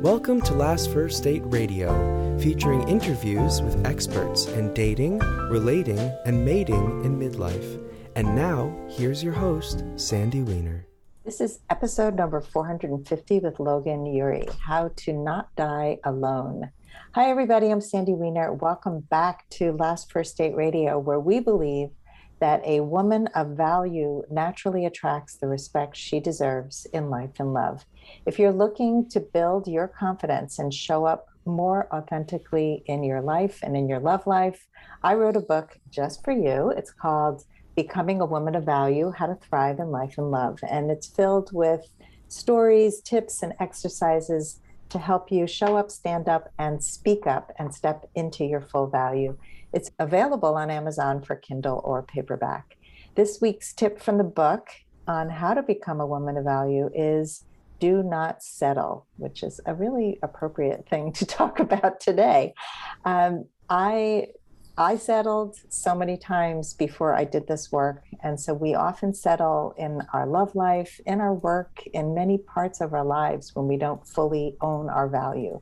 Welcome to Last First Date Radio, featuring interviews with experts in dating, relating, and mating in midlife. And now, here's your host, Sandy Weiner. This is episode number 450 with Logan Ury How to Not Die Alone. Hi, everybody. I'm Sandy Weiner. Welcome back to Last First Date Radio, where we believe that a woman of value naturally attracts the respect she deserves in life and love. If you're looking to build your confidence and show up more authentically in your life and in your love life, I wrote a book just for you. It's called Becoming a Woman of Value How to Thrive in Life and Love. And it's filled with stories, tips, and exercises to help you show up, stand up, and speak up and step into your full value. It's available on Amazon for Kindle or paperback. This week's tip from the book on how to become a woman of value is do not settle, which is a really appropriate thing to talk about today. Um, I I settled so many times before I did this work. And so we often settle in our love life, in our work, in many parts of our lives when we don't fully own our value.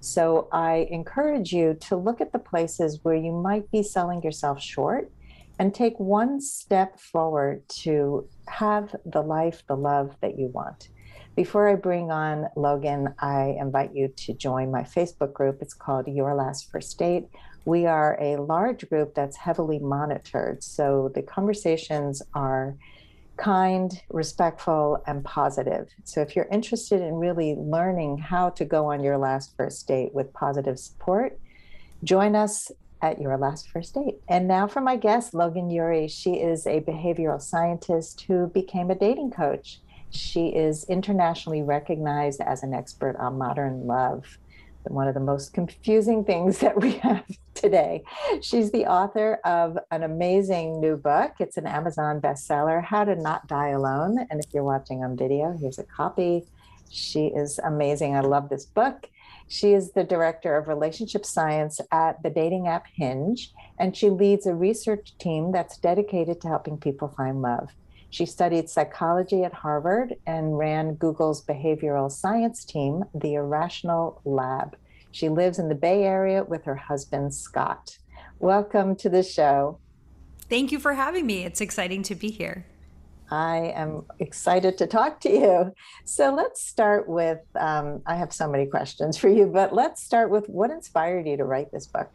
So I encourage you to look at the places where you might be selling yourself short and take one step forward to have the life, the love that you want. Before I bring on Logan, I invite you to join my Facebook group. It's called Your Last First Date. We are a large group that's heavily monitored. So the conversations are kind, respectful, and positive. So if you're interested in really learning how to go on your last first date with positive support, join us at your last first date. And now for my guest, Logan Ury. She is a behavioral scientist who became a dating coach. She is internationally recognized as an expert on modern love, one of the most confusing things that we have today. She's the author of an amazing new book. It's an Amazon bestseller, How to Not Die Alone. And if you're watching on video, here's a copy. She is amazing. I love this book. She is the director of relationship science at the dating app Hinge, and she leads a research team that's dedicated to helping people find love. She studied psychology at Harvard and ran Google's behavioral science team, the Irrational Lab. She lives in the Bay Area with her husband, Scott. Welcome to the show. Thank you for having me. It's exciting to be here. I am excited to talk to you. So let's start with um, I have so many questions for you, but let's start with what inspired you to write this book?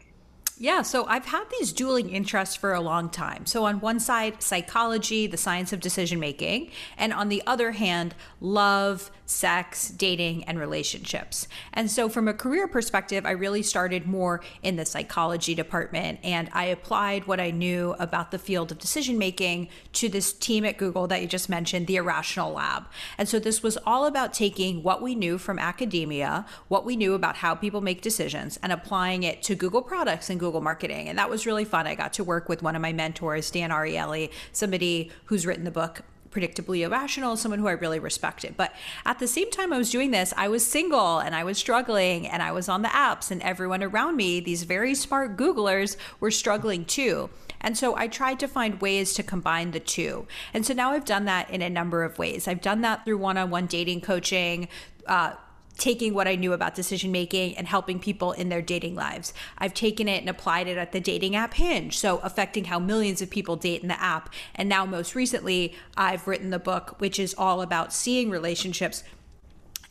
Yeah, so I've had these dueling interests for a long time. So, on one side, psychology, the science of decision making, and on the other hand, love, sex, dating, and relationships. And so, from a career perspective, I really started more in the psychology department and I applied what I knew about the field of decision making to this team at Google that you just mentioned, the Irrational Lab. And so, this was all about taking what we knew from academia, what we knew about how people make decisions, and applying it to Google products and Google Google marketing. And that was really fun. I got to work with one of my mentors, Dan Ariely, somebody who's written the book predictably irrational, someone who I really respected. But at the same time I was doing this, I was single and I was struggling and I was on the apps, and everyone around me, these very smart Googlers, were struggling too. And so I tried to find ways to combine the two. And so now I've done that in a number of ways. I've done that through one on one dating coaching. Uh, taking what I knew about decision making and helping people in their dating lives. I've taken it and applied it at the dating app Hinge, so affecting how millions of people date in the app. And now, most recently, I've written the book, which is all about seeing relationships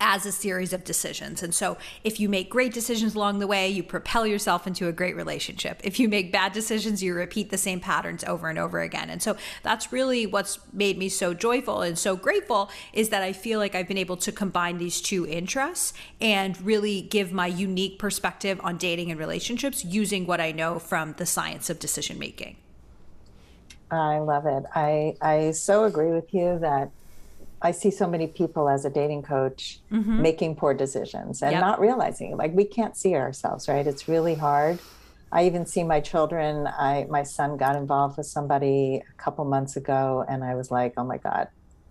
as a series of decisions. And so, if you make great decisions along the way, you propel yourself into a great relationship. If you make bad decisions, you repeat the same patterns over and over again. And so, that's really what's made me so joyful and so grateful is that I feel like I've been able to combine these two interests and really give my unique perspective on dating and relationships using what I know from the science of decision making. I love it. I I so agree with you that I see so many people as a dating coach mm-hmm. making poor decisions and yep. not realizing like we can't see ourselves, right? It's really hard. I even see my children. I my son got involved with somebody a couple months ago, and I was like, oh my god,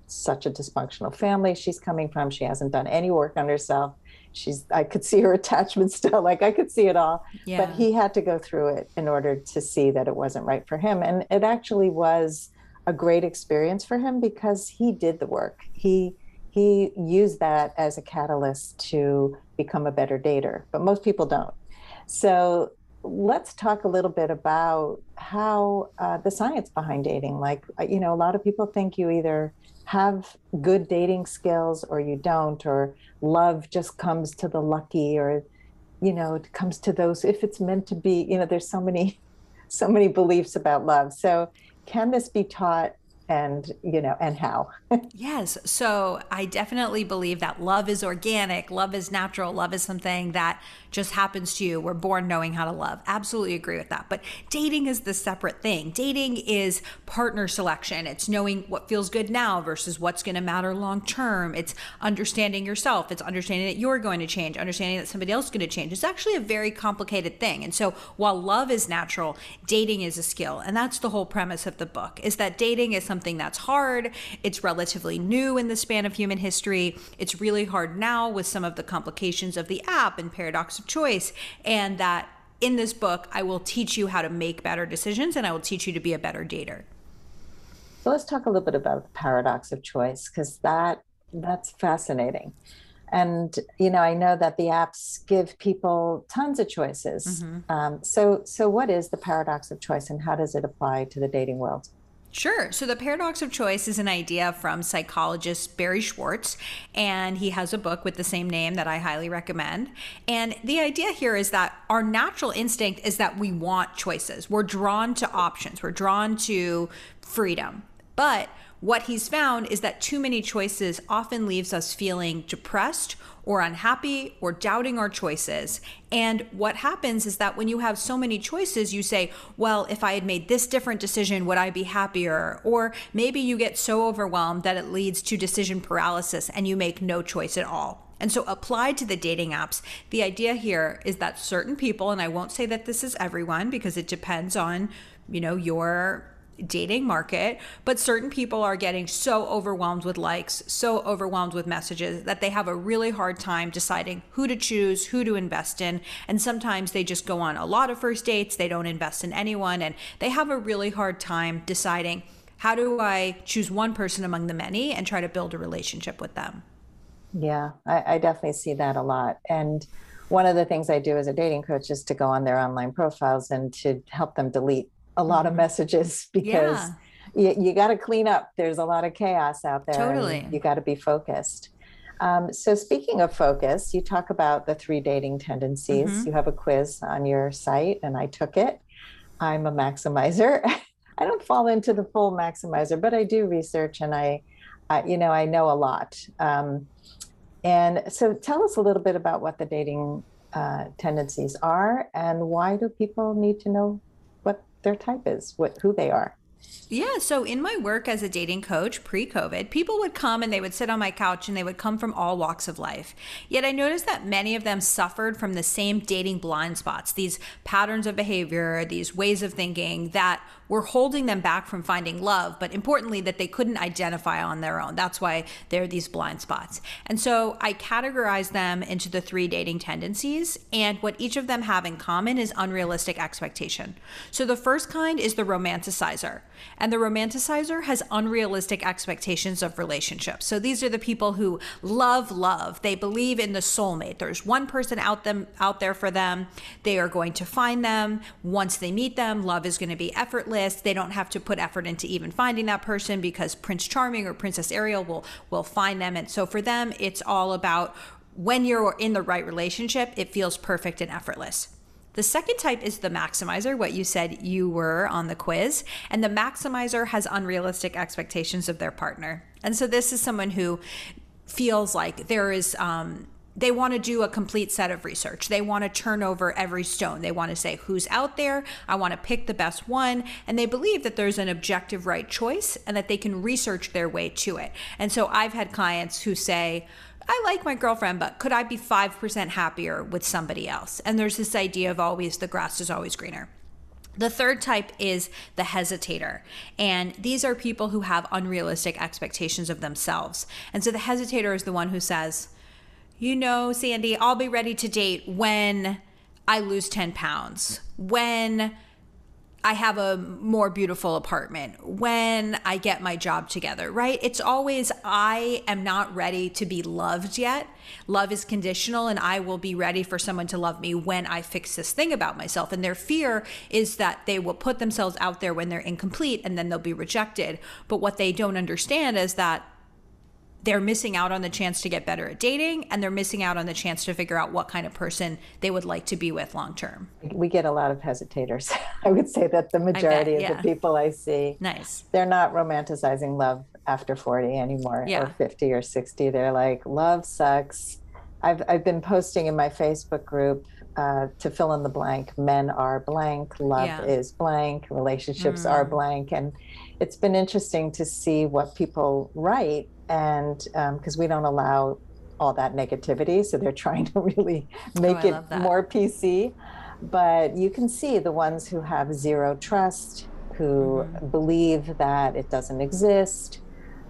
such a dysfunctional family she's coming from. She hasn't done any work on herself. She's I could see her attachment still, like I could see it all. Yeah. But he had to go through it in order to see that it wasn't right for him, and it actually was a great experience for him because he did the work. He he used that as a catalyst to become a better dater, but most people don't. So let's talk a little bit about how uh, the science behind dating. Like, uh, you know, a lot of people think you either have good dating skills or you don't, or love just comes to the lucky, or, you know, it comes to those if it's meant to be. You know, there's so many, so many beliefs about love. So, can this be taught and you know and how yes so i definitely believe that love is organic love is natural love is something that just happens to you. We're born knowing how to love. Absolutely agree with that. But dating is the separate thing. Dating is partner selection. It's knowing what feels good now versus what's going to matter long term. It's understanding yourself. It's understanding that you're going to change understanding that somebody else is going to change. It's actually a very complicated thing. And so while love is natural dating is a skill. And that's the whole premise of the book is that dating is something that's hard. It's relatively new in the span of human history. It's really hard now with some of the complications of the app and paradox of choice. And that in this book, I will teach you how to make better decisions and I will teach you to be a better dater. So let's talk a little bit about the paradox of choice because that that's fascinating. And you know, I know that the apps give people tons of choices. Mm-hmm. Um, so, so what is the paradox of choice, and how does it apply to the dating world? Sure. So, the paradox of choice is an idea from psychologist Barry Schwartz, and he has a book with the same name that I highly recommend. And the idea here is that our natural instinct is that we want choices. We're drawn to options, we're drawn to freedom. But what he's found is that too many choices often leaves us feeling depressed or unhappy or doubting our choices. And what happens is that when you have so many choices, you say, well, if I had made this different decision, would I be happier? Or maybe you get so overwhelmed that it leads to decision paralysis and you make no choice at all. And so, applied to the dating apps, the idea here is that certain people, and I won't say that this is everyone because it depends on, you know, your dating market, but certain people are getting so overwhelmed with likes, so overwhelmed with messages that they have a really hard time deciding who to choose, who to invest in. And sometimes they just go on a lot of first dates, they don't invest in anyone, and they have a really hard time deciding how do I choose one person among the many and try to build a relationship with them. Yeah, I, I definitely see that a lot. And one of the things I do as a dating coach is to go on their online profiles and to help them delete a lot of mm-hmm. messages because yeah. you, you got to clean up. There's a lot of chaos out there. Totally. You got to be focused. Um, so, speaking of focus, you talk about the three dating tendencies. Mm-hmm. You have a quiz on your site, and I took it. I'm a maximizer. I don't fall into the full maximizer, but I do research and I, I you know, I know a lot. Um, and so, tell us a little bit about what the dating uh, tendencies are and why do people need to know their type is, what who they are. Yeah. So, in my work as a dating coach pre COVID, people would come and they would sit on my couch and they would come from all walks of life. Yet, I noticed that many of them suffered from the same dating blind spots, these patterns of behavior, these ways of thinking that were holding them back from finding love, but importantly, that they couldn't identify on their own. That's why there are these blind spots. And so I categorize them into the three dating tendencies, and what each of them have in common is unrealistic expectation. So the first kind is the romanticizer, and the romanticizer has unrealistic expectations of relationships. So these are the people who love love. They believe in the soulmate. There's one person out them out there for them. They are going to find them. Once they meet them, love is going to be effortless. They don't have to put effort into even finding that person because Prince Charming or Princess Ariel will will find them. And so for them, it's all about when you're in the right relationship, it feels perfect and effortless. The second type is the maximizer, what you said you were on the quiz. And the maximizer has unrealistic expectations of their partner. And so this is someone who feels like there is um, they want to do a complete set of research. They want to turn over every stone. They want to say who's out there. I want to pick the best one. And they believe that there's an objective right choice and that they can research their way to it. And so I've had clients who say, I like my girlfriend, but could I be 5% happier with somebody else? And there's this idea of always the grass is always greener. The third type is the hesitator. And these are people who have unrealistic expectations of themselves. And so the hesitator is the one who says, you know, Sandy, I'll be ready to date when I lose 10 pounds, when I have a more beautiful apartment, when I get my job together, right? It's always, I am not ready to be loved yet. Love is conditional, and I will be ready for someone to love me when I fix this thing about myself. And their fear is that they will put themselves out there when they're incomplete and then they'll be rejected. But what they don't understand is that they're missing out on the chance to get better at dating and they're missing out on the chance to figure out what kind of person they would like to be with long term. We get a lot of hesitators. I would say that the majority bet, yeah. of the people I see, nice. They're not romanticizing love after 40 anymore yeah. or 50 or 60. They're like, love sucks. I've, I've been posting in my Facebook group uh, to fill in the blank. Men are blank, love yeah. is blank, relationships mm. are blank. And it's been interesting to see what people write and because um, we don't allow all that negativity so they're trying to really make oh, it more pc but you can see the ones who have zero trust who mm-hmm. believe that it doesn't exist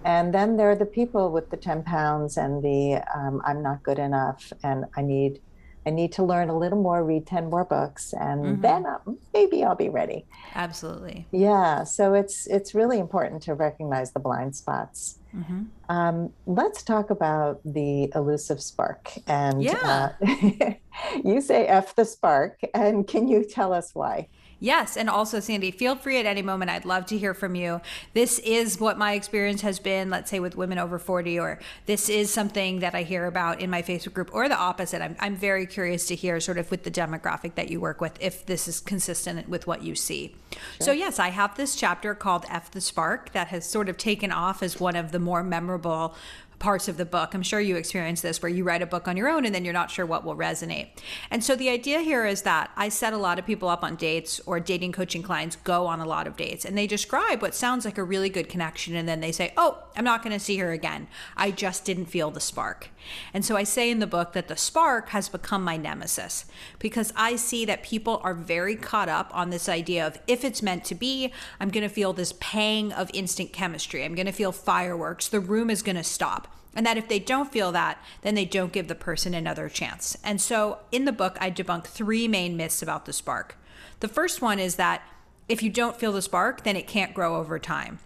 and then there are the people with the 10 pounds and the um, i'm not good enough and i need I need to learn a little more, read 10 more books, and mm-hmm. then uh, maybe I'll be ready. Absolutely. Yeah. So it's, it's really important to recognize the blind spots. Mm-hmm. Um, let's talk about the elusive spark. And yeah. uh, you say F the spark. And can you tell us why? Yes. And also, Sandy, feel free at any moment. I'd love to hear from you. This is what my experience has been, let's say, with women over 40, or this is something that I hear about in my Facebook group, or the opposite. I'm, I'm very curious to hear, sort of, with the demographic that you work with, if this is consistent with what you see. Sure. So, yes, I have this chapter called F the Spark that has sort of taken off as one of the more memorable parts of the book. I'm sure you experience this where you write a book on your own and then you're not sure what will resonate. And so the idea here is that I set a lot of people up on dates or dating coaching clients go on a lot of dates and they describe what sounds like a really good connection and then they say, "Oh, I'm not going to see her again. I just didn't feel the spark." And so I say in the book that the spark has become my nemesis because I see that people are very caught up on this idea of if it's meant to be, I'm going to feel this pang of instant chemistry. I'm going to feel fireworks. The room is going to stop. And that if they don't feel that, then they don't give the person another chance. And so in the book, I debunk three main myths about the spark. The first one is that if you don't feel the spark, then it can't grow over time.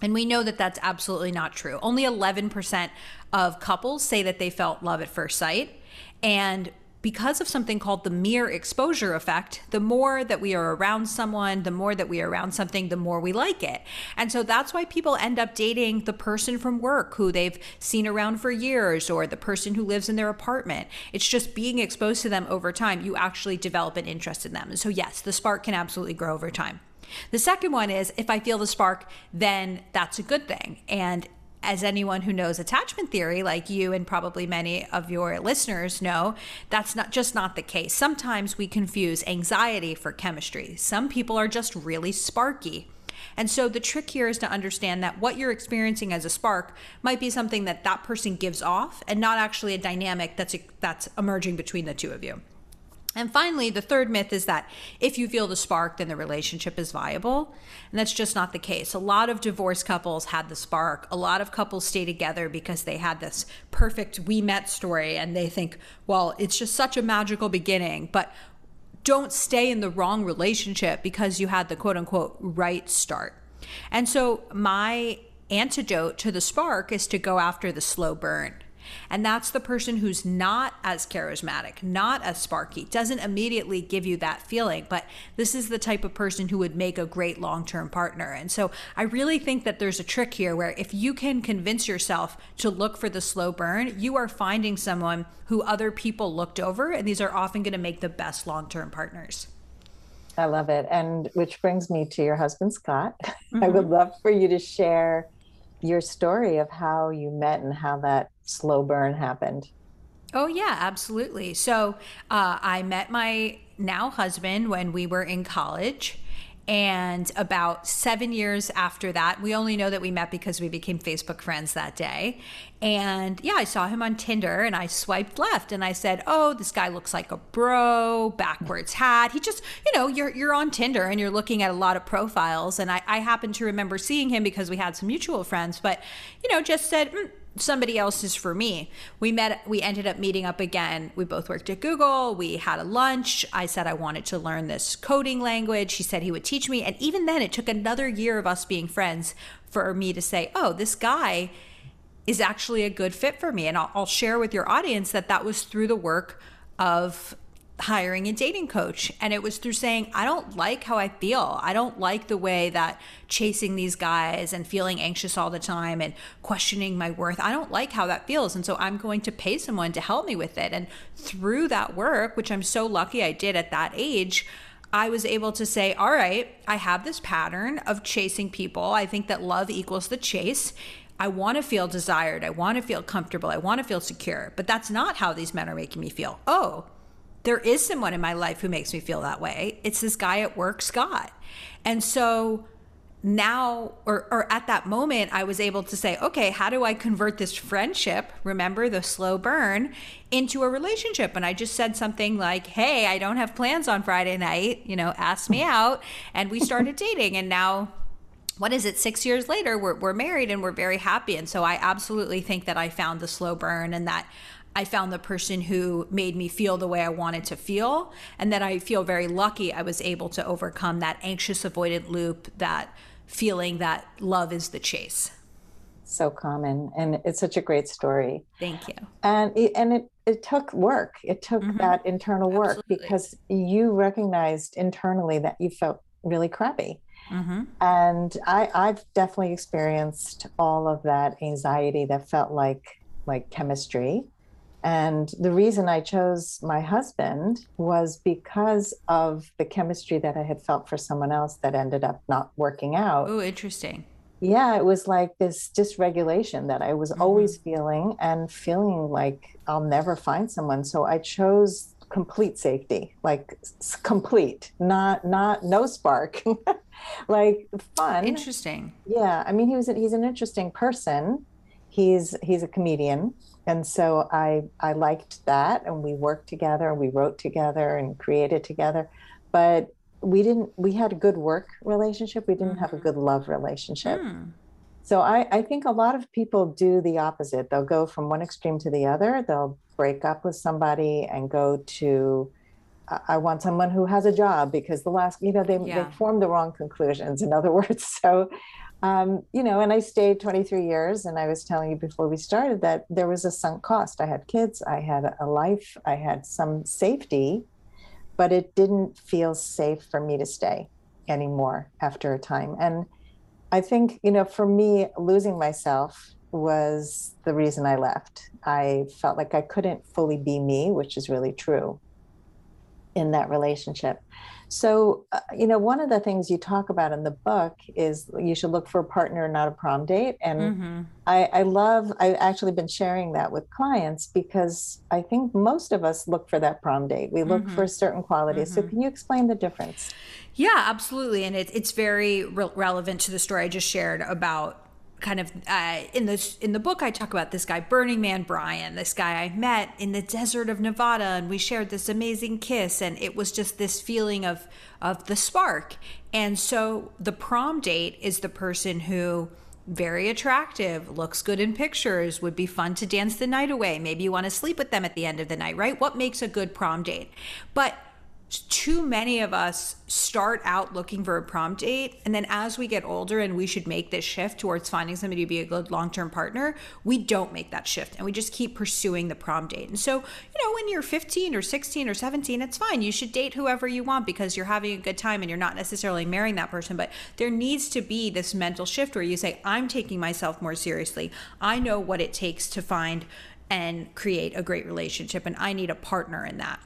And we know that that's absolutely not true. Only 11% of couples say that they felt love at first sight. And because of something called the mere exposure effect, the more that we are around someone, the more that we are around something, the more we like it. And so that's why people end up dating the person from work who they've seen around for years or the person who lives in their apartment. It's just being exposed to them over time, you actually develop an interest in them. So, yes, the spark can absolutely grow over time. The second one is if I feel the spark, then that's a good thing. And as anyone who knows attachment theory, like you and probably many of your listeners know, that's not just not the case. Sometimes we confuse anxiety for chemistry. Some people are just really sparky. And so the trick here is to understand that what you're experiencing as a spark might be something that that person gives off and not actually a dynamic that's that's emerging between the two of you. And finally, the third myth is that if you feel the spark, then the relationship is viable. And that's just not the case. A lot of divorced couples had the spark. A lot of couples stay together because they had this perfect we met story and they think, well, it's just such a magical beginning. But don't stay in the wrong relationship because you had the quote unquote right start. And so, my antidote to the spark is to go after the slow burn. And that's the person who's not as charismatic, not as sparky, doesn't immediately give you that feeling. But this is the type of person who would make a great long term partner. And so I really think that there's a trick here where if you can convince yourself to look for the slow burn, you are finding someone who other people looked over. And these are often going to make the best long term partners. I love it. And which brings me to your husband, Scott. Mm-hmm. I would love for you to share your story of how you met and how that slow burn happened. Oh, yeah, absolutely. So uh, I met my now husband when we were in college. And about seven years after that, we only know that we met because we became Facebook friends that day. And yeah, I saw him on Tinder and I swiped left and I said, Oh, this guy looks like a bro, backwards hat. He just, you know, you're, you're on Tinder and you're looking at a lot of profiles. And I, I happen to remember seeing him because we had some mutual friends, but, you know, just said, mm, somebody else is for me. We met, we ended up meeting up again. We both worked at Google. We had a lunch. I said I wanted to learn this coding language. He said he would teach me. And even then, it took another year of us being friends for me to say, oh, this guy is actually a good fit for me. And I'll, I'll share with your audience that that was through the work of hiring a dating coach. And it was through saying, I don't like how I feel. I don't like the way that chasing these guys and feeling anxious all the time and questioning my worth. I don't like how that feels. And so I'm going to pay someone to help me with it. And through that work, which I'm so lucky I did at that age, I was able to say, all right, I have this pattern of chasing people. I think that love equals the chase. I want to feel desired. I want to feel comfortable. I want to feel secure. But that's not how these men are making me feel. Oh, there is someone in my life who makes me feel that way. It's this guy at work, Scott. And so now or, or at that moment i was able to say okay how do i convert this friendship remember the slow burn into a relationship and i just said something like hey i don't have plans on friday night you know ask me out and we started dating and now what is it six years later we're, we're married and we're very happy and so i absolutely think that i found the slow burn and that I found the person who made me feel the way I wanted to feel. And that I feel very lucky I was able to overcome that anxious avoidant loop, that feeling that love is the chase. So common. And it's such a great story. Thank you. And it, and it, it took work. It took mm-hmm. that internal work Absolutely. because you recognized internally that you felt really crappy. Mm-hmm. And I, I've definitely experienced all of that anxiety that felt like like chemistry and the reason I chose my husband was because of the chemistry that I had felt for someone else that ended up not working out. Oh, interesting. Yeah, it was like this dysregulation that I was mm-hmm. always feeling and feeling like I'll never find someone. So I chose complete safety, like complete, not not no spark. like fun. Interesting. Yeah, I mean he was a, he's an interesting person. He's he's a comedian and so I I liked that, and we worked together, and we wrote together, and created together, but we didn't. We had a good work relationship. We didn't mm-hmm. have a mm-hmm. good love relationship. Mm. So I, I think a lot of people do the opposite. They'll go from one extreme to the other. They'll break up with somebody and go to I want someone who has a job because the last, you know, they, yeah. they form the wrong conclusions, in other words. So um, you know, and I stayed 23 years. And I was telling you before we started that there was a sunk cost. I had kids, I had a life, I had some safety, but it didn't feel safe for me to stay anymore after a time. And I think, you know, for me, losing myself was the reason I left. I felt like I couldn't fully be me, which is really true in that relationship. So, uh, you know, one of the things you talk about in the book is you should look for a partner, not a prom date. And mm-hmm. I, I love, I've actually been sharing that with clients because I think most of us look for that prom date. We look mm-hmm. for certain qualities. Mm-hmm. So, can you explain the difference? Yeah, absolutely. And it, it's very re- relevant to the story I just shared about kind of uh, in the in the book I talk about this guy Burning Man Brian, this guy I met in the desert of Nevada, and we shared this amazing kiss, and it was just this feeling of of the spark. And so the prom date is the person who very attractive, looks good in pictures, would be fun to dance the night away. Maybe you want to sleep with them at the end of the night, right? What makes a good prom date? But too many of us start out looking for a prom date and then as we get older and we should make this shift towards finding somebody to be a good long-term partner we don't make that shift and we just keep pursuing the prom date. And so you know when you're 15 or 16 or 17 it's fine. You should date whoever you want because you're having a good time and you're not necessarily marrying that person but there needs to be this mental shift where you say i'm taking myself more seriously. I know what it takes to find and create a great relationship and i need a partner in that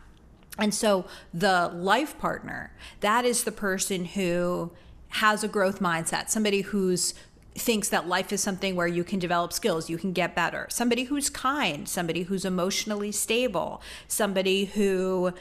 and so the life partner, that is the person who has a growth mindset, somebody who's thinks that life is something where you can develop skills, you can get better. Somebody who's kind, somebody who's emotionally stable, somebody who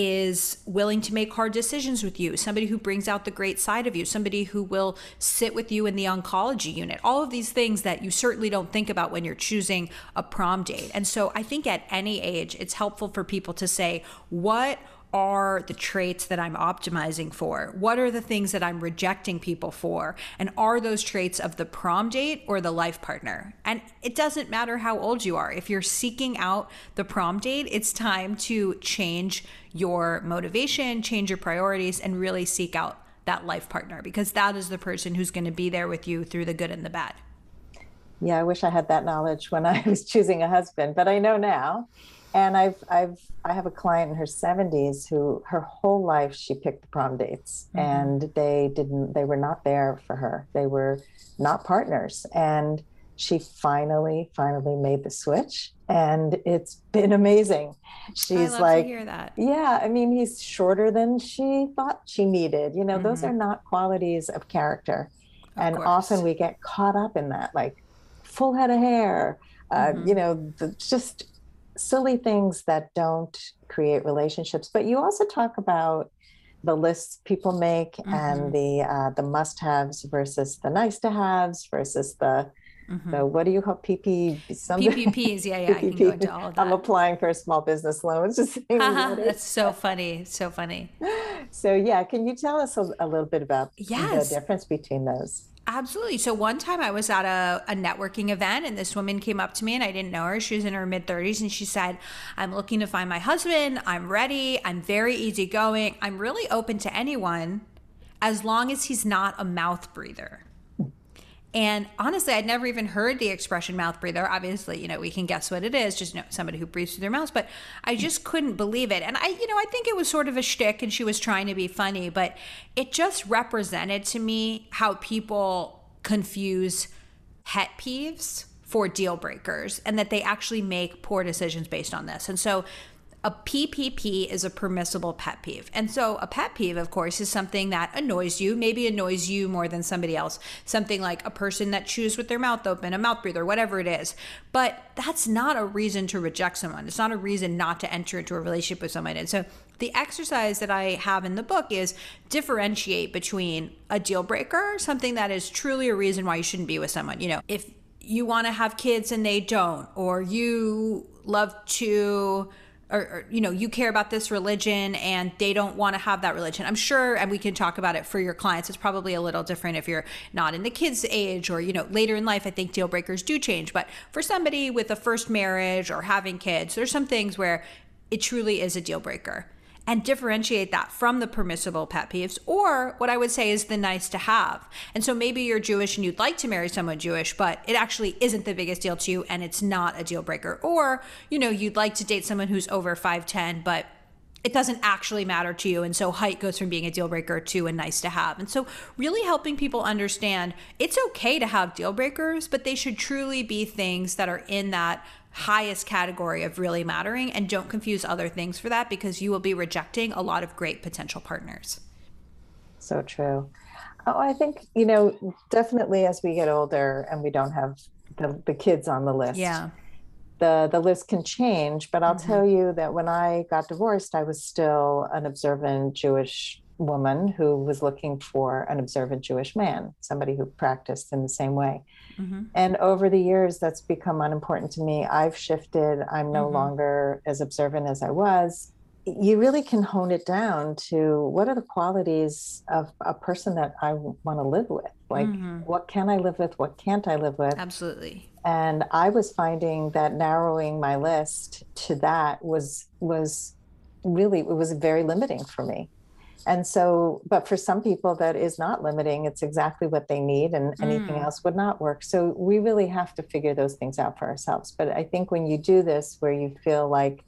is willing to make hard decisions with you, somebody who brings out the great side of you, somebody who will sit with you in the oncology unit. All of these things that you certainly don't think about when you're choosing a prom date. And so I think at any age, it's helpful for people to say, what are the traits that I'm optimizing for? What are the things that I'm rejecting people for? And are those traits of the prom date or the life partner? And it doesn't matter how old you are. If you're seeking out the prom date, it's time to change your motivation, change your priorities, and really seek out that life partner because that is the person who's going to be there with you through the good and the bad. Yeah, I wish I had that knowledge when I was choosing a husband, but I know now. And I've I've I have a client in her 70s who her whole life she picked the prom dates mm-hmm. and they didn't they were not there for her. They were not partners and she finally finally made the switch and it's been amazing she's like hear that. yeah i mean he's shorter than she thought she needed you know mm-hmm. those are not qualities of character of and course. often we get caught up in that like full head of hair uh, mm-hmm. you know the, just silly things that don't create relationships but you also talk about the lists people make mm-hmm. and the uh, the must haves versus the nice to haves versus the Mm-hmm. So what do you call PP? PPPs, yeah, yeah. I can go into all of that. I'm applying for a small business loan. Just That's so funny. So funny. So yeah, can you tell us a, a little bit about yes. the difference between those? Absolutely. So one time I was at a, a, networking event and this woman came up to me and I didn't know her. She was in her mid 30s and she said, I'm looking to find my husband. I'm ready. I'm very easygoing. I'm really open to anyone as long as he's not a mouth breather. And honestly, I'd never even heard the expression mouth breather. Obviously, you know, we can guess what it is, just you know, somebody who breathes through their mouth, but I hmm. just couldn't believe it. And I, you know, I think it was sort of a shtick and she was trying to be funny, but it just represented to me how people confuse pet peeves for deal breakers and that they actually make poor decisions based on this. And so a PPP is a permissible pet peeve. And so a pet peeve, of course, is something that annoys you, maybe annoys you more than somebody else. Something like a person that chews with their mouth open, a mouth breather, whatever it is. But that's not a reason to reject someone. It's not a reason not to enter into a relationship with someone. And so the exercise that I have in the book is differentiate between a deal breaker, something that is truly a reason why you shouldn't be with someone. You know, if you want to have kids and they don't, or you love to or, or, you know you care about this religion and they don't want to have that religion. I'm sure and we can talk about it for your clients it's probably a little different if you're not in the kids age or you know later in life i think deal breakers do change. But for somebody with a first marriage or having kids there's some things where it truly is a deal breaker and differentiate that from the permissible pet peeves or what I would say is the nice to have. And so maybe you're Jewish and you'd like to marry someone Jewish, but it actually isn't the biggest deal to you and it's not a deal breaker. Or, you know, you'd like to date someone who's over 5'10, but it doesn't actually matter to you. And so height goes from being a deal breaker to a nice to have. And so, really helping people understand it's okay to have deal breakers, but they should truly be things that are in that highest category of really mattering and don't confuse other things for that because you will be rejecting a lot of great potential partners. So true. Oh, I think, you know, definitely as we get older and we don't have the, the kids on the list. Yeah. The, the list can change, but I'll mm-hmm. tell you that when I got divorced, I was still an observant Jewish woman who was looking for an observant Jewish man, somebody who practiced in the same way. Mm-hmm. And over the years, that's become unimportant to me. I've shifted. I'm no mm-hmm. longer as observant as I was. You really can hone it down to what are the qualities of a person that I want to live with? Like, mm-hmm. what can I live with? What can't I live with? Absolutely. And I was finding that narrowing my list to that was was really it was very limiting for me and so but for some people that is not limiting. It's exactly what they need and anything mm. else would not work. So we really have to figure those things out for ourselves. But i think when you do this where you feel like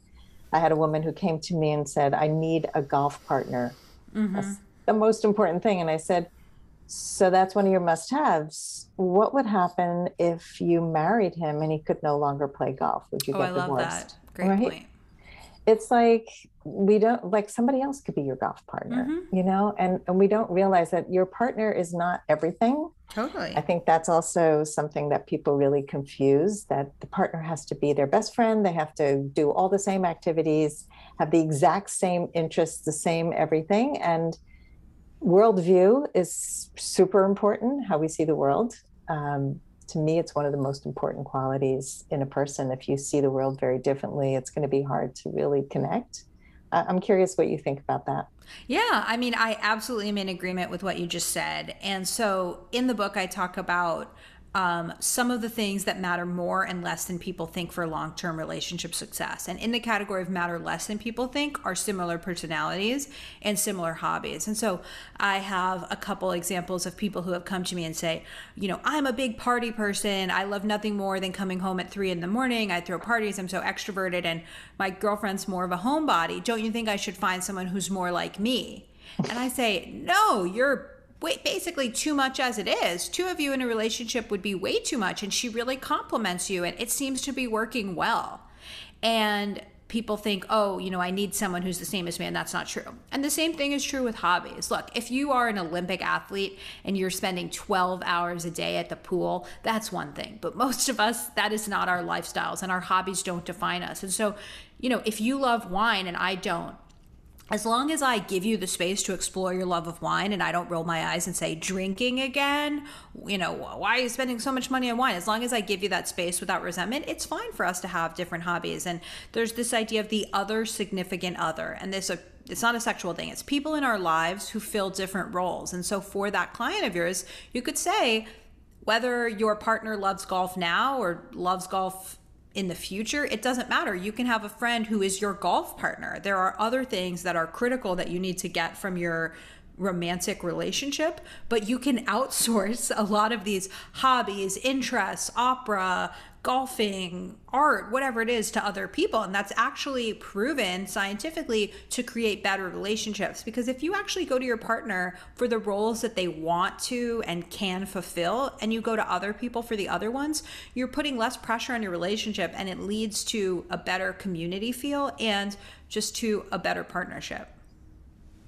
i had a woman who came to me and said i need a golf partner. Mm-hmm. that's the most important thing. And i said so that's one of your must haves what would happen if you married him and he could no longer play golf? Would you oh, get I divorced love that. great right? point it's like we don't like somebody else could be your golf partner mm-hmm. you know? And and we don't realize that your partner is not everything. Totally. I think that's also something that people really confuse that the partner has to be their best friend they have to do all the same activities have the exact same interests the same everything. And worldview is super important how we see the world. Um, to me, it's one of the most important qualities in a person. If you see the world very differently, it's going to be hard to really connect. I'm curious what you think about that. Yeah, I mean, I absolutely am in agreement with what you just said. And so in the book, I talk about um, some of the things that matter more and less than people think for long term relationship success. And in the category of matter less than people think are similar personalities and similar hobbies. And so I have a couple examples of people who have come to me and say, you know, I'm a big party person. I love nothing more than coming home at three in the morning. I throw parties. I'm so extroverted. And my girlfriend's more of a homebody. Don't you think I should find someone who's more like me? And I say, no, you're wait, basically too much as it is. Two of you in a relationship would be way too much, and she really complements you, and it seems to be working well. And people think, oh, you know, I need someone who's the same as me, and that's not true. And the same thing is true with hobbies. Look, if you are an Olympic athlete and you're spending 12 hours a day at the pool, that's one thing. But most of us, that is not our lifestyles, and our hobbies don't define us. And so, you know, if you love wine and I don't, as long as I give you the space to explore your love of wine and I don't roll my eyes and say, drinking again, you know, why are you spending so much money on wine? As long as I give you that space without resentment, it's fine for us to have different hobbies. And there's this idea of the other significant other. And this, uh, it's not a sexual thing, it's people in our lives who fill different roles. And so for that client of yours, you could say, whether your partner loves golf now or loves golf in the future, it doesn't matter. You can have a friend who is your golf partner. There are other things that are critical that you need to get from your romantic relationship, but you can outsource a lot of these hobbies, interests, opera, golfing, art, whatever it is to other people. And that's actually proven scientifically to create better relationships. Because if you actually go to your partner for the roles that they want to and can fulfill, and you go to other people for the other ones, you're putting less pressure on your relationship and it leads to a better community feel and just to a better partnership.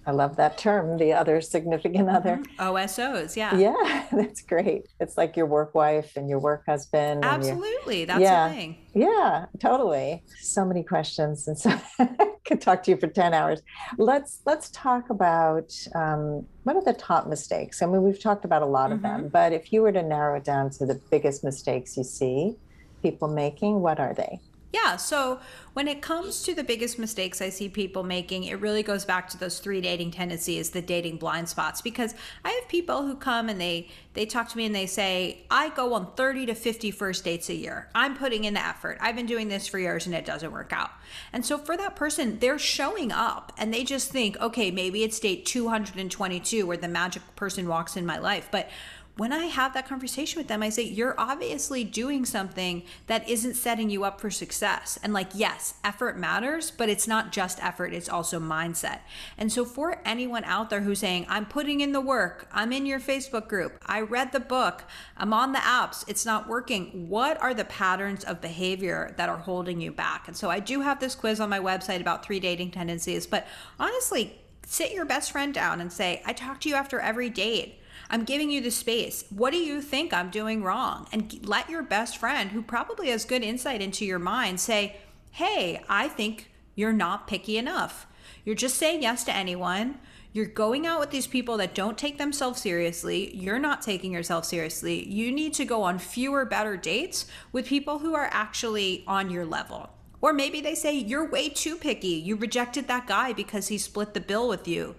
I love that term, the other significant other. Mm-hmm. OSOs, yeah. Yeah, that's great. It's like your work wife and your work husband. Absolutely. That's yeah, the thing. Yeah, totally. So many questions. And so I could talk to you for 10 hours. Let's let's talk about um, what are the top mistakes? I mean, we've talked about a lot mm-hmm. of them, mm-hmm. but if you were to narrow it down to the biggest mistakes you see people making, what are they? Yeah. So when it comes to the biggest mistakes I see people making, it really goes back to those three dating tendencies, the dating blind spots. Because I have people who come and they they talk to me and they say, I go on 30 to 50 first dates a year. I'm putting in the effort. I've been doing this for years and it doesn't work out. And so for that person, they're showing up and they just think, okay, maybe it's date 222 where the magic person walks in my life. But when I have that conversation with them, I say, You're obviously doing something that isn't setting you up for success. And like, yes, effort matters, but it's not just effort, it's also mindset. And so, for anyone out there who's saying, I'm putting in the work, I'm in your Facebook group, I read the book, I'm on the apps, it's not working, what are the patterns of behavior that are holding you back? And so, I do have this quiz on my website about three dating tendencies, but honestly, sit your best friend down and say, I talk to you after every date. I'm giving you the space. What do you think I'm doing wrong? And let your best friend, who probably has good insight into your mind, say, Hey, I think you're not picky enough. You're just saying yes to anyone. You're going out with these people that don't take themselves seriously. You're not taking yourself seriously. You need to go on fewer, better dates with people who are actually on your level. Or maybe they say, You're way too picky. You rejected that guy because he split the bill with you.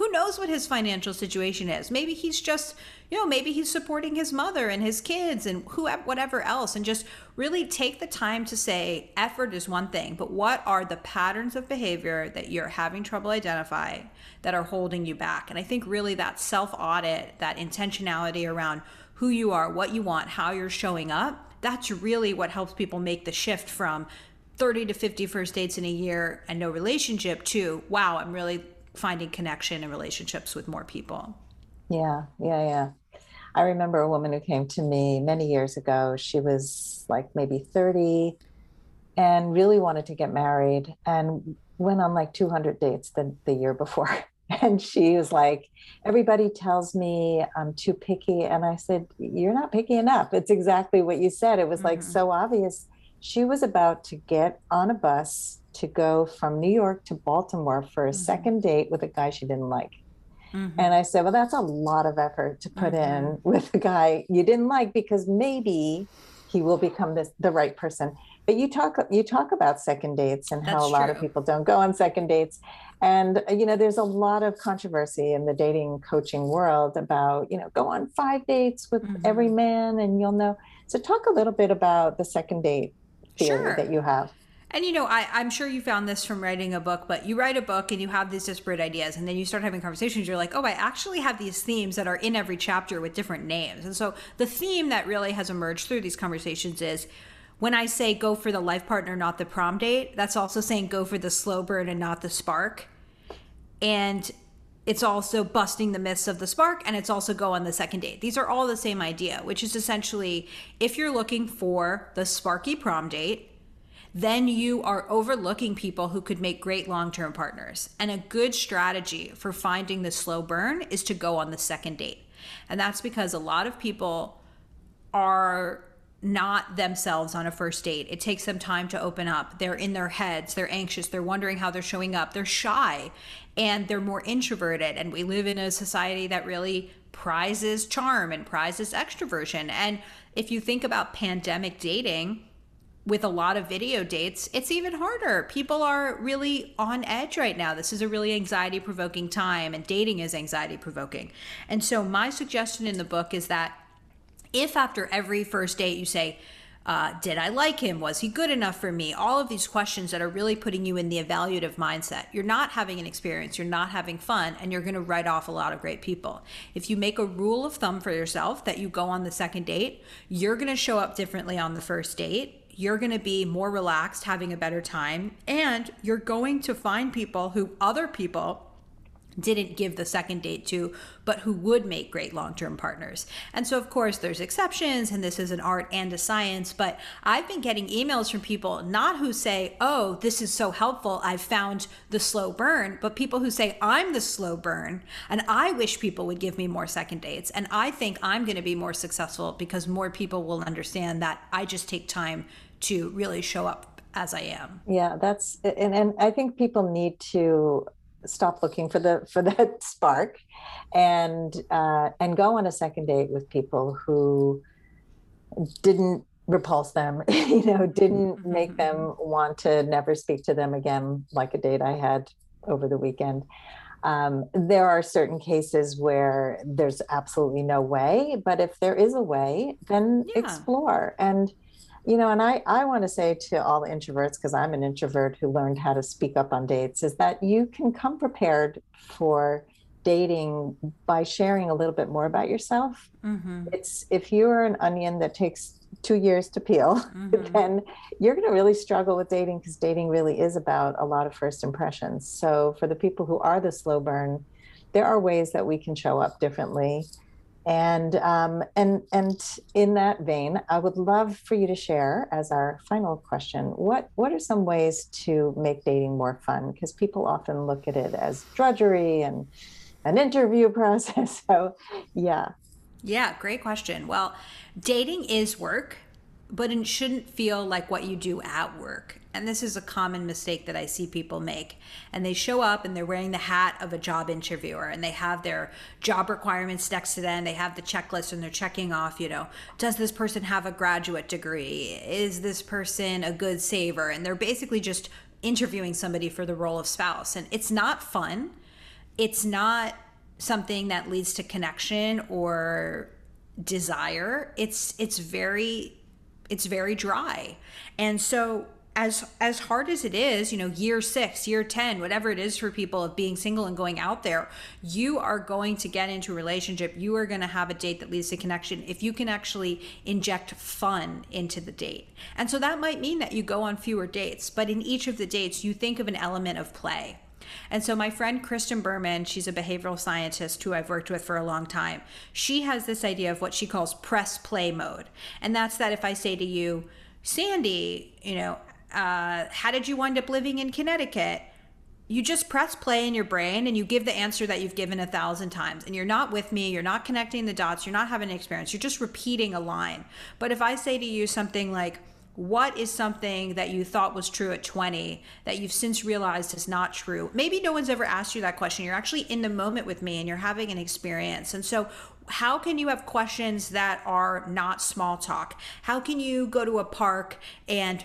Who knows what his financial situation is? Maybe he's just, you know, maybe he's supporting his mother and his kids and who whatever else and just really take the time to say effort is one thing, but what are the patterns of behavior that you're having trouble identifying that are holding you back? And I think really that self-audit, that intentionality around who you are, what you want, how you're showing up, that's really what helps people make the shift from 30 to 50 first dates in a year and no relationship to wow, I'm really finding connection and relationships with more people. Yeah, yeah, yeah. I remember a woman who came to me many years ago. She was like maybe 30 and really wanted to get married and went on like 200 dates the, the year before. And she was like, Everybody tells me I'm too picky. And I said, You're not picky enough. It's exactly what you said. It was mm-hmm. like so obvious. She was about to get on a bus to go from New York to Baltimore for a mm-hmm. second date with a guy she didn't like. Mm-hmm. And I said, Well, that's a lot of effort to put mm-hmm. in with a guy you didn't like because maybe he will become this, the right person. but you talk you talk about second dates and how That's a lot of people don't go on second dates and uh, you know there's a lot of controversy in the dating coaching world about you know go on five dates with every Mhm. man and you'll know so talk a little bit about the second date theory Sure. that you have And you know, I, I'm sure you found this from writing a book, but you write a book and you have these disparate ideas, and then you start having conversations. You're like, oh, I actually have these themes that are in every chapter with different names. And so the theme that really has emerged through these conversations is when I say go for the life partner, not the prom date, that's also saying go for the slow burn and not the spark. And it's also busting the myths of the spark and it's also go on the second date. These are all the same idea, which is essentially if you're looking for the sparky prom date, then you are overlooking people who could make great long term partners. And a good strategy for finding the slow burn is to go on the second date. And that's because a lot of people are not themselves on a first date. It takes them time to open up. They're in their heads, they're anxious, they're wondering how they're showing up, they're shy, and they're more introverted. And we live in a society that really prizes charm and prizes extroversion. And if you think about pandemic dating, with a lot of video dates, it's even harder. People are really on edge right now. This is a really anxiety provoking time, and dating is anxiety provoking. And so, my suggestion in the book is that if after every first date you say, uh, Did I like him? Was he good enough for me? All of these questions that are really putting you in the evaluative mindset. You're not having an experience, you're not having fun, and you're going to write off a lot of great people. If you make a rule of thumb for yourself that you go on the second date, you're going to show up differently on the first date you're going to be more relaxed, having a better time, and you're going to find people who other people didn't give the second date to, but who would make great long term partners. And so, of course, there's exceptions, and this is an art and a science. But I've been getting emails from people not who say, Oh, this is so helpful. I've found the slow burn, but people who say, I'm the slow burn, and I wish people would give me more second dates. And I think I'm going to be more successful because more people will understand that I just take time to really show up as I am. Yeah, that's and, and I think people need to stop looking for the for that spark and uh, and go on a second date with people who didn't repulse them, you know, didn't make them want to never speak to them again, like a date I had over the weekend. Um, there are certain cases where there's absolutely no way, but if there is a way, then Yeah. explore. And you know, and I, I want to say to all introverts, because I'm an introvert who learned how to speak up on dates, is that you can come prepared for dating by sharing a little bit more about yourself. Mm-hmm. It's if you're an onion that takes two years to peel, Mhm. then you're going to really struggle with dating because dating really is about a lot of first impressions. So for the people who are the slow burn, there are ways that we can show up differently. And um, and and in that vein, I would love for you to share as our final question what what are some ways to make dating more fun? Because people often look at it as drudgery and an interview process. So yeah, Yeah, great question. Well, dating is work, but it shouldn't feel like what you do at work. And this is a common mistake that I see people make. And they show up and they're wearing the hat of a job interviewer and they have their job requirements next to them. They have the checklist and they're checking off, you know, does this person have a graduate degree? Is this person a good saver? And they're basically just interviewing somebody for the role of spouse. And it's not fun. It's not something that leads to connection or desire it's it's very it's very dry and so as as hard as it is you know year 6 year 10 whatever it is for people of being single and going out there you are going to get into a relationship you are going to have a date that leads to connection if you can actually inject fun into the date and so that might mean that you go on fewer dates but in each of the dates you think of an element of play and so, my friend Kristen Berman, she's a behavioral scientist who I've worked with for a long time. She has this idea of what she calls press play mode. And that's that if I say to you, Sandy, you know, uh, how did you wind up living in Connecticut? You just press play in your brain and you give the answer that you've given a thousand times. And you're not with me, you're not connecting the dots, you're not having an experience, you're just repeating a line. But if I say to you something like, what is something that you thought was true at 20 that you've since realized is not true? Maybe no one's ever asked you that question. You're actually in the moment with me and you're having an experience. And so, how can you have questions that are not small talk? How can you go to a park and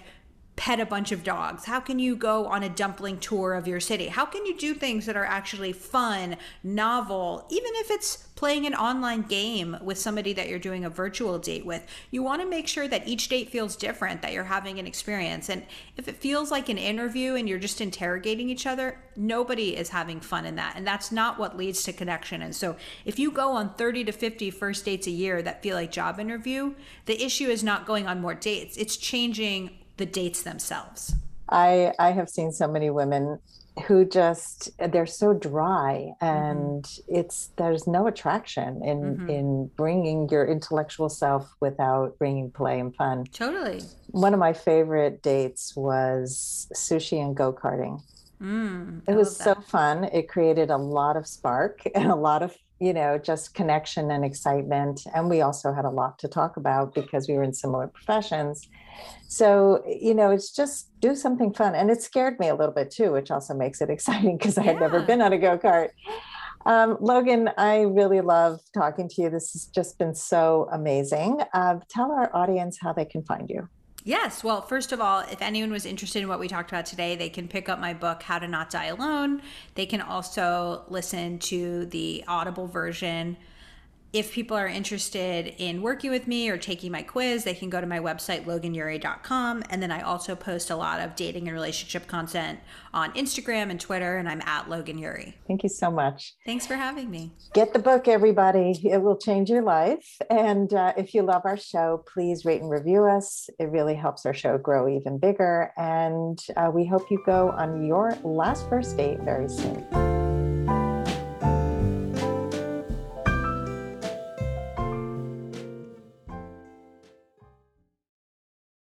pet a bunch of dogs? How can you go on a dumpling tour of your city? How can you do things that are actually fun, novel, even if it's playing an online game with somebody that you're doing a virtual date with? You want to make sure that each date feels different, that you're having an experience. And if it feels like an interview and you're just interrogating each other, nobody is having fun in that. And that's not what leads to connection. And so if you go on 30 to 50 first dates a year that feel like job interview, the issue is not going on more dates, it's changing the dates themselves. I I have seen so many women who just they're so dry and mm-hmm. it's there's no attraction in mm-hmm. in bringing your intellectual self without bringing play and fun totally one of my favorite dates was sushi and go-karting mm, it was so fun it created a lot of spark and a lot of you know, just connection and excitement. And we also had a lot to talk about because we were in similar professions. So, you know, it's just do something fun. And it scared me a little bit too, which also makes it exciting because I had never been on a go kart. Um, Logan, I really love talking to you. This has just been so amazing. Uh, tell our audience how they can find you. Yes. Well, first of all, if anyone was interested in what we talked about today, they can pick up my book, How to Not Die Alone. They can also listen to the Audible version if people are interested in working with me or taking my quiz, they can go to my website, loganury.com. And then I also post a lot of dating and relationship content on Instagram and Twitter, and I'm at Logan Ury. Thank you so much. Thanks for having me. Get the book, everybody. It will change your life. And uh, if you love our show, please rate and review us. It really helps our show grow even bigger. And uh, we hope you go on your last first date very soon.